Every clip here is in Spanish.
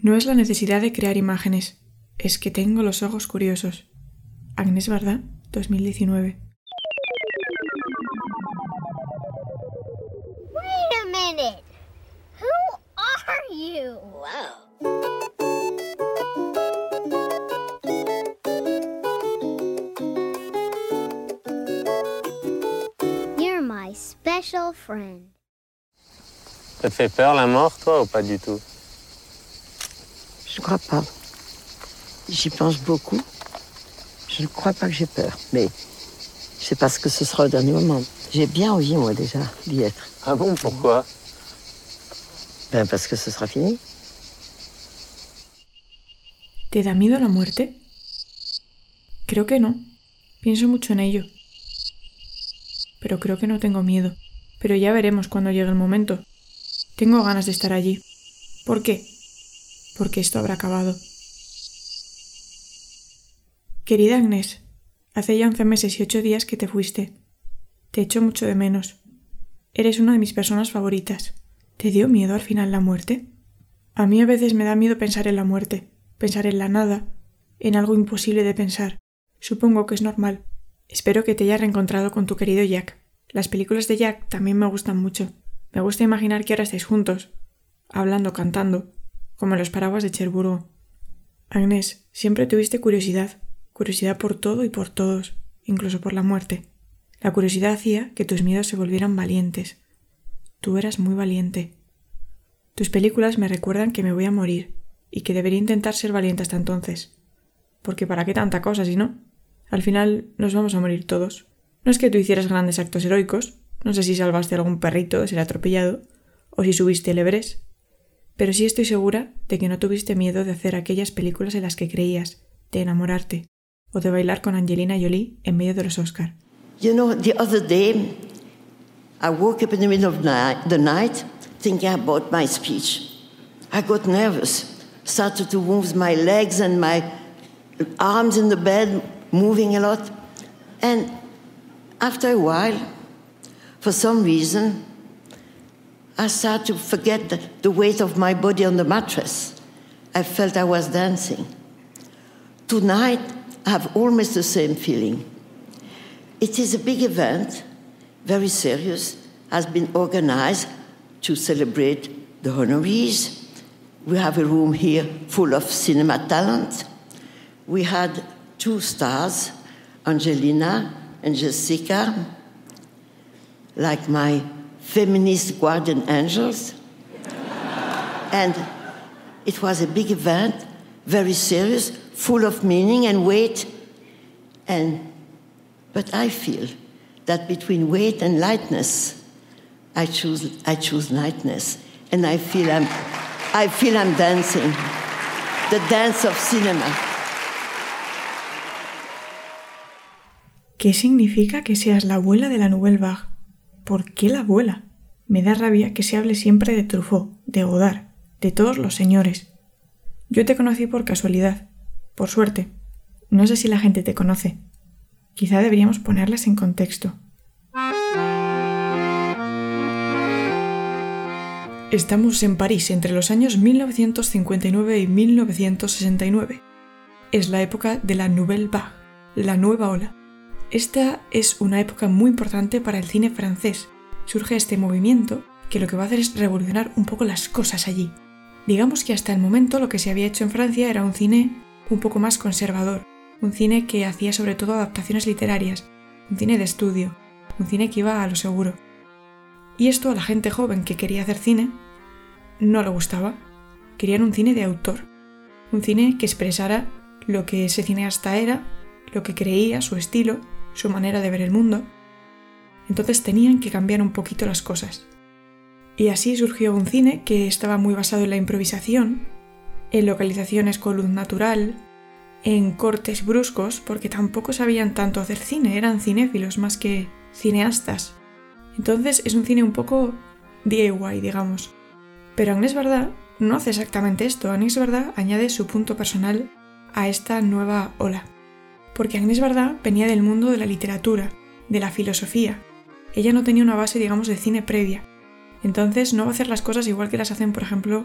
No es la necesidad de crear imágenes, es que tengo los ojos curiosos. Agnes Varda, 2019. Wait a minute. Who are you? You're my special friend. Te fait peur la mort, toi, ou pas du tout Je ne crois pas. J'y pense beaucoup. Je ne crois pas que j'ai peur. Mais c'est parce que ce sera au dernier moment. J'ai bien envie, moi, déjà, d'y être. Ah bon, pourquoi Ben, parce que ce sera fini. ¿Te da miedo la muerte? Creo que no. Pienso mucho en ello. Pero creo que no tengo miedo. Pero ya veremos cuando llegue el momento. Tengo ganas de estar allí. ¿Por qué? Porque esto habrá acabado. Querida Agnes, hace ya once meses y ocho días que te fuiste. Te echo mucho de menos. Eres una de mis personas favoritas. ¿Te dio miedo al final la muerte? A mí a veces me da miedo pensar en la muerte, pensar en la nada, en algo imposible de pensar. Supongo que es normal. Espero que te hayas reencontrado con tu querido Jack. Las películas de Jack también me gustan mucho. Me gusta imaginar que ahora estáis juntos, hablando, cantando, como los paraguas de Cherburgo. Agnes, siempre tuviste curiosidad, curiosidad por todo y por todos, incluso por la muerte. La curiosidad hacía que tus miedos se volvieran valientes. Tú eras muy valiente. Tus películas me recuerdan que me voy a morir y que debería intentar ser valiente hasta entonces. Porque ¿para qué tanta cosa si no? Al final nos vamos a morir todos. No es que tú hicieras grandes actos heroicos, no sé si salvaste a algún perrito de ser atropellado, o si subiste el Everest, pero sí estoy segura de que no tuviste miedo de hacer aquellas películas en las que creías, de enamorarte, o de bailar con Angelina Jolie en medio de los Oscar. You know, the other day, I woke up in the middle of the night thinking about my speech. I got nervous, started to move my legs and my arms in the bed, moving a lot. And after a while, for some reason, I started to forget the, the weight of my body on the mattress. I felt I was dancing. Tonight, I have almost the same feeling. It is a big event, very serious, has been organized to celebrate the honorees. We have a room here full of cinema talent. We had two stars, Angelina and Jessica, like my feminist guardian angels. and it was a big event, very serious, full of meaning and weight. And but I feel that between weight and lightness, I choose I choose lightness, and I feel I'm I feel I'm dancing, the dance of cinema. ¿Qué significa que seas la abuela de la Nouvelle Vague? ¿Por qué la abuela? Me da rabia que se hable siempre de Truffaut, de Godard, de todos los señores. Yo te conocí por casualidad, por suerte. No sé si la gente te conoce. Quizá deberíamos ponerlas en contexto. Estamos en París entre los años 1959 y 1969. Es la época de la Nouvelle Vague, la nueva ola. Esta es una época muy importante para el cine francés. Surge este movimiento que lo que va a hacer es revolucionar un poco las cosas allí. Digamos que hasta el momento lo que se había hecho en Francia era un cine un poco más conservador, un cine que hacía sobre todo adaptaciones literarias, un cine de estudio, un cine que iba a lo seguro. Y esto a la gente joven que quería hacer cine no le gustaba. Querían un cine de autor, un cine que expresara lo que ese cineasta era, lo que creía, su estilo, su manera de ver el mundo. Entonces tenían que cambiar un poquito las cosas. Y así surgió un cine que estaba muy basado en la improvisación, en localizaciones con luz natural, en cortes bruscos, porque tampoco sabían tanto hacer cine, eran cinéfilos más que cineastas. Entonces es un cine un poco DIY, digamos. Pero Agnès Varda no hace exactamente esto. Agnès Varda añade su punto personal a esta nueva ola. Porque Agnès Varda venía del mundo de la literatura, de la filosofía. Ella no tenía una base, digamos, de cine previa. Entonces no va a hacer las cosas igual que las hacen, por ejemplo,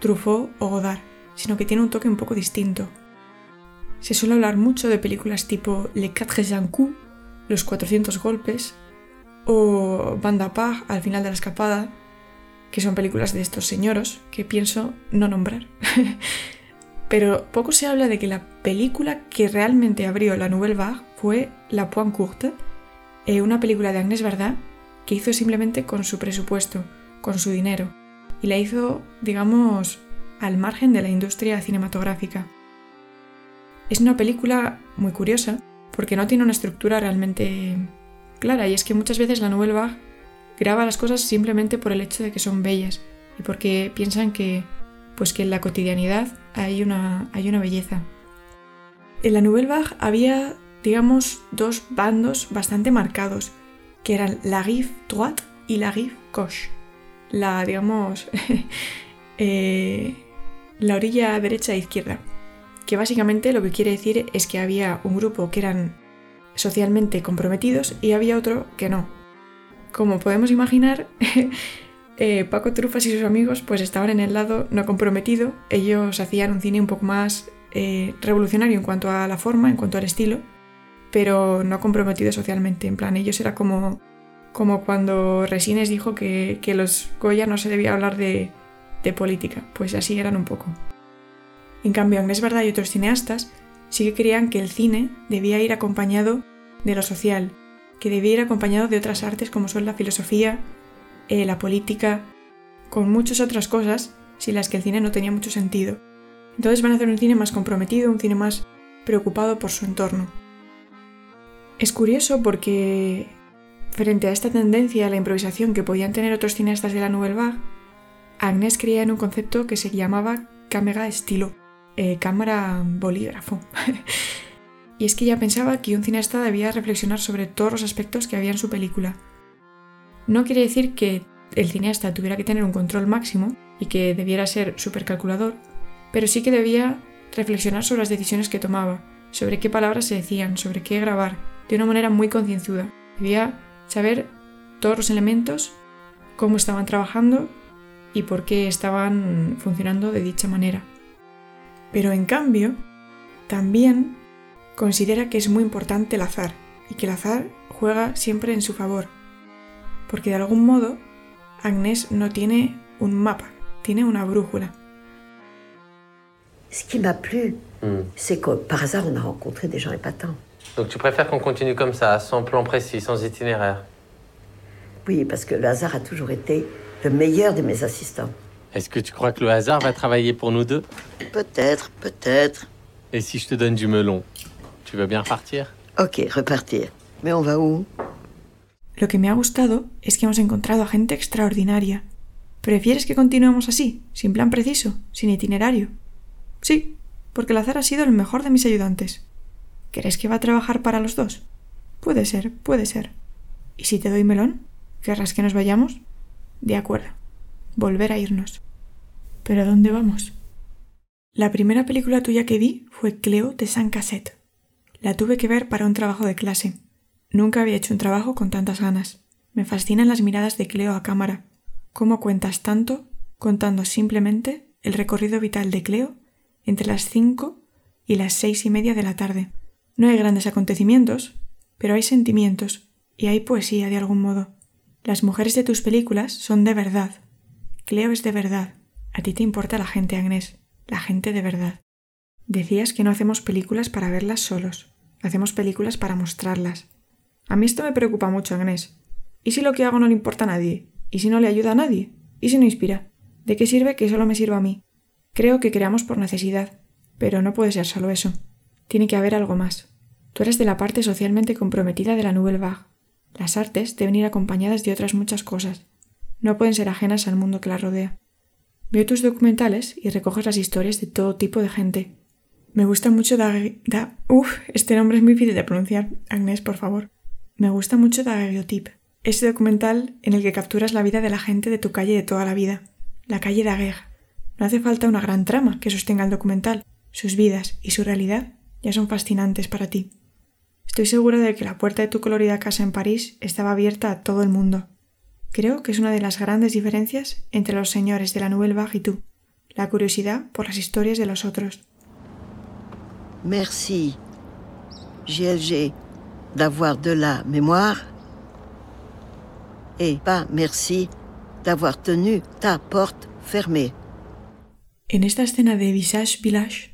Truffaut o Godard. sino que tiene un toque un poco distinto. Se suele hablar mucho de películas tipo Les Quatre Coups, Los 400 Golpes, o Banda Pag al final de la escapada, que son películas de estos señoros que pienso no nombrar. Pero poco se habla de que la película que realmente abrió la Nouvelle Vague fue La Pointe Courte, eh, una película de Agnès Varda que hizo simplemente con su presupuesto, con su dinero, y la hizo, digamos, al margen de la industria cinematográfica. Es una película muy curiosa porque no tiene una estructura realmente clara y es que muchas veces la Nouvelle Vague graba las cosas simplemente por el hecho de que son bellas y porque piensan que pues que en la cotidianidad hay una, hay una belleza. En la Nouvelle Vague había, digamos, dos bandos bastante marcados, que eran la rive droite y la rive gauche. La, digamos, eh, la orilla derecha e izquierda. Que básicamente lo que quiere decir es que había un grupo que eran socialmente comprometidos y había otro que no. Como podemos imaginar, eh, Paco Trufas y sus amigos pues estaban en el lado no comprometido. Ellos hacían un cine un poco más eh, revolucionario en cuanto a la forma, en cuanto al estilo, pero no comprometido socialmente. En plan, ellos era como, como cuando Resines dijo que, que los Goya no se debía hablar de, de política. Pues así eran un poco. En cambio, Agnès Verdad y otros cineastas sí que creían que el cine debía ir acompañado de lo social, que debía ir acompañado de otras artes como son la filosofía, eh, la política, con muchas otras cosas sin las que el cine no tenía mucho sentido. Entonces van a hacer un cine más comprometido, un cine más preocupado por su entorno. Es curioso porque frente a esta tendencia a la improvisación que podían tener otros cineastas de la Nouvelle Vague, Agnès creía en un concepto que se llamaba cámara estilo, eh, cámara bolígrafo. y es que ella pensaba que un cineasta debía reflexionar sobre todos los aspectos que había en su película, no quiere decir que el cineasta tuviera que tener un control máximo y que debiera ser supercalculador, pero sí que debía reflexionar sobre las decisiones que tomaba, sobre qué palabras se decían, sobre qué grabar, de una manera muy concienzuda. Debía saber todos los elementos, cómo estaban trabajando y por qué estaban funcionando de dicha manera. Pero en cambio, también considera que es muy importante el azar y que el azar juega siempre en su favor porque de algún modo Agnès no tiene un mapa, tiene una brújula. Ce qui m'a plu, Hmm. c'est que par hasard, on a rencontré des gens épatants. Donc tu préfères qu'on continue comme ça, sans plan précis, sans itinéraire? Oui, parce que le hasard a toujours été le meilleur de mes assistants. Est-ce que tu crois que le hasard va travailler pour nous deux? Peut-être, peut-être. Et si je te donne du melon Tu veux bien repartir? Ok, repartir. Mais on va où? Lo que me ha gustado es que hemos encontrado a gente extraordinaria. ¿Prefieres que continuemos así, sin plan preciso, sin itinerario? Sí, porque el azar ha sido el mejor de mis ayudantes. ¿Crees que va a trabajar para los dos? Puede ser, puede ser. ¿Y si te doy melón? ¿Querrás que nos vayamos? De acuerdo. Volver a irnos. ¿Pero a dónde vamos? La primera película tuya que vi fue Cleo de San Cassette. La tuve que ver para un trabajo de clase. Nunca había hecho un trabajo con tantas ganas. Me fascinan las miradas de Cleo a cámara. ¿Cómo cuentas tanto contando simplemente el recorrido vital de Cleo entre las cinco y las seis y media de la tarde? No hay grandes acontecimientos, pero hay sentimientos y hay poesía de algún modo. Las mujeres de tus películas son de verdad. Cleo es de verdad. A ti te importa la gente, Agnés, la gente de verdad. Decías que no hacemos películas para verlas solos, hacemos películas para mostrarlas. A mí esto me preocupa mucho, Agnés. ¿Y si lo que hago no le importa a nadie? ¿Y si no le ayuda a nadie? ¿Y si no inspira? ¿De qué sirve que solo me sirva a mí? Creo que creamos por necesidad, pero no puede ser solo eso. Tiene que haber algo más. Tú eres de la parte socialmente comprometida de la Nouvelle Vague. Las artes deben ir acompañadas de otras muchas cosas. No pueden ser ajenas al mundo que las rodea. Veo tus documentales y recoges las historias de todo tipo de gente. Me gusta mucho da... uf, este nombre es muy difícil de pronunciar. Agnés, por favor. Me gusta mucho Daguerreotype, ese documental en el que capturas la vida de la gente de tu calle de toda la vida, la calle Daguerre. No hace falta una gran trama que sostenga el documental. Sus vidas y su realidad ya son fascinantes para ti. Estoy segura de que la puerta de tu colorida casa en París estaba abierta a todo el mundo. Creo que es una de las grandes diferencias entre los señores de la Nouvelle Vague y tú. la curiosidad por las historias de los otros. Merci, GLG, d'avoir de la mémoire. Et pas merci d'avoir tenu ta porte fermée. En esta escena de Visage Village,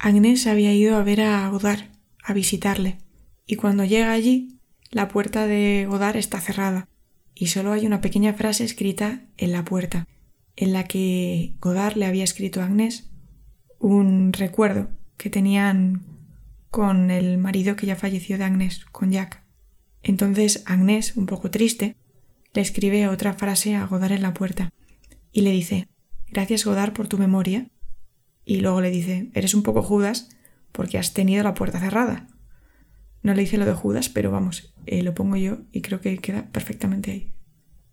Agnès había ido a ver a Godard, a visitarle, y cuando llega allí, la puerta de Godard está cerrada, y solo hay una pequeña frase escrita en la puerta, en la que Godard le había escrito a Agnès un recuerdo que tenían con el marido que ya falleció de Agnès, con Jack. Entonces Agnès, un poco triste, le escribe otra frase a Godard en la puerta y le dice Gracias Godard por tu memoria. Y luego le dice Eres un poco Judas porque has tenido la puerta cerrada. No le dice lo de Judas, pero vamos, eh, lo pongo yo y creo que queda perfectamente ahí.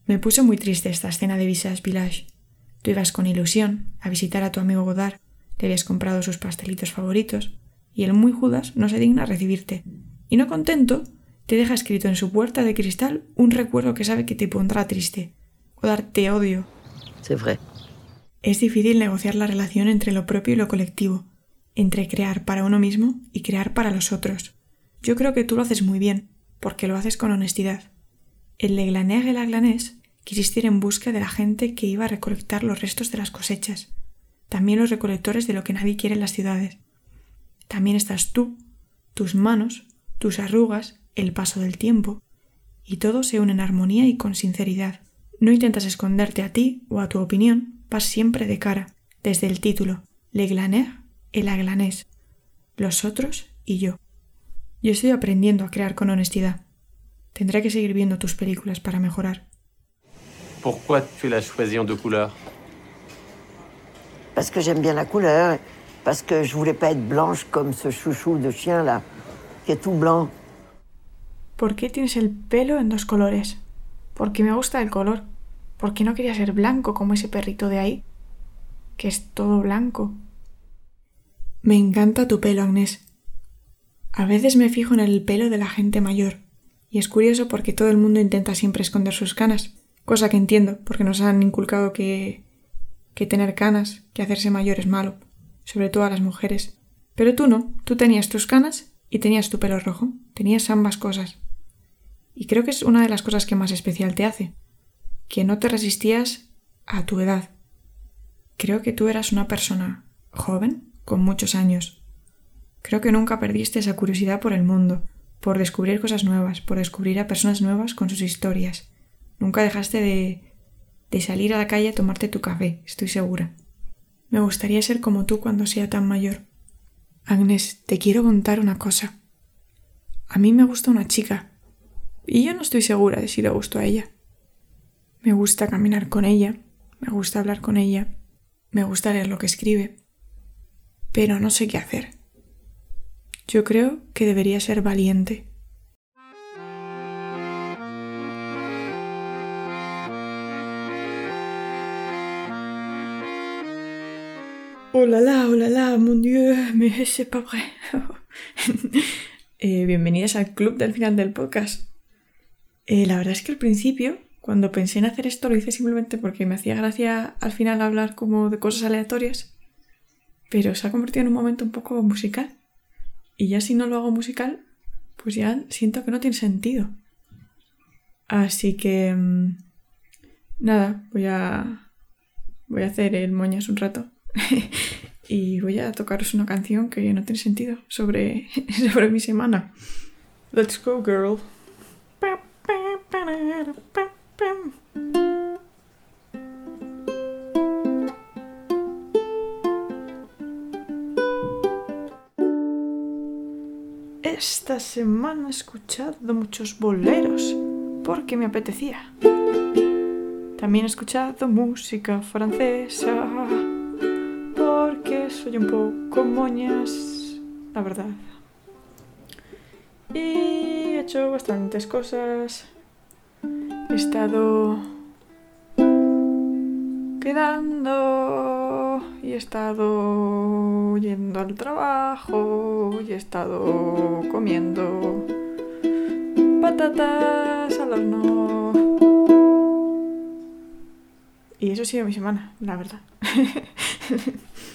Me puso muy triste esta escena de Visage Village. Tú ibas con ilusión a visitar a tu amigo Godard, le habías comprado sus pastelitos favoritos, y el muy Judas no se digna recibirte. Y no contento, te deja escrito en su puerta de cristal un recuerdo que sabe que te pondrá triste. Godard, te odio. C'est vrai. Es difícil negociar la relación entre lo propio y lo colectivo, entre crear para uno mismo y crear para los otros. Yo creo que tú lo haces muy bien, porque lo haces con honestidad. El Le Glaner et la Glanés quisiste ir en busca de la gente que iba a recolectar los restos de las cosechas, también los recolectores de lo que nadie quiere en las ciudades. También estás tú, tus manos, tus arrugas, el paso del tiempo, y todo se une en armonía y con sinceridad. No intentas esconderte a ti o a tu opinión, vas siempre de cara, desde el título, Le Glaner et la Glanés, los otros y yo. Yo estoy aprendiendo a crear con honestidad. Tendré que seguir viendo tus películas para mejorar. Pourquoi tu l'as choisi en deux couleurs Parce que j'aime bien la couleur, parce que je voulais pas être blanche comme ce chouchou de chien là, qui est tout blanc. ¿Por qué tienes el pelo en dos colores? Porque me gusta el color. Porque no quería ser blanco como ese perrito de ahí, que es todo blanco. Me encanta tu pelo, Agnés. A veces me fijo en el pelo de la gente mayor, y es curioso porque todo el mundo intenta siempre esconder sus canas, cosa que entiendo, porque nos han inculcado que, que tener canas, que hacerse mayor es malo, sobre todo a las mujeres. Pero tú no, tú tenías tus canas y tenías tu pelo rojo, tenías ambas cosas. Y creo que es una de las cosas que más especial te hace, que no te resistías a tu edad. Creo que tú eras una persona joven, con muchos años. Creo que nunca perdiste esa curiosidad por el mundo, por descubrir cosas nuevas, por descubrir a personas nuevas con sus historias. Nunca dejaste de, de salir a la calle a tomarte tu café, estoy segura. Me gustaría ser como tú cuando sea tan mayor. Agnes, te quiero contar una cosa. A mí me gusta una chica, y yo no estoy segura de si le gusto a ella. Me gusta caminar con ella, me gusta hablar con ella, me gusta leer lo que escribe, pero no sé qué hacer. Yo creo que debería ser valiente. Oh la mon dieu, mais c'est pas vrai. Eh, bienvenidas al club del final del podcast. Eh, la verdad es que al principio, cuando pensé en hacer esto, lo hice simplemente porque me hacía gracia al final hablar como de cosas aleatorias, pero se ha convertido en un momento un poco musical. Y ya si no lo hago musical, pues ya siento que no tiene sentido. Así que... mm, Nada, voy a... Voy a hacer el moñas un rato. y voy a tocaros una canción que no tiene sentido sobre, sobre mi semana. Let's go, girl. Esta semana he escuchado muchos boleros porque me apetecía. También he escuchado música francesa porque soy un poco moñas, la verdad. Y he hecho bastantes cosas. He estado quedando y he estado yendo al trabajo y he estado comiendo patatas al horno. Y eso ha sido mi semana, la verdad.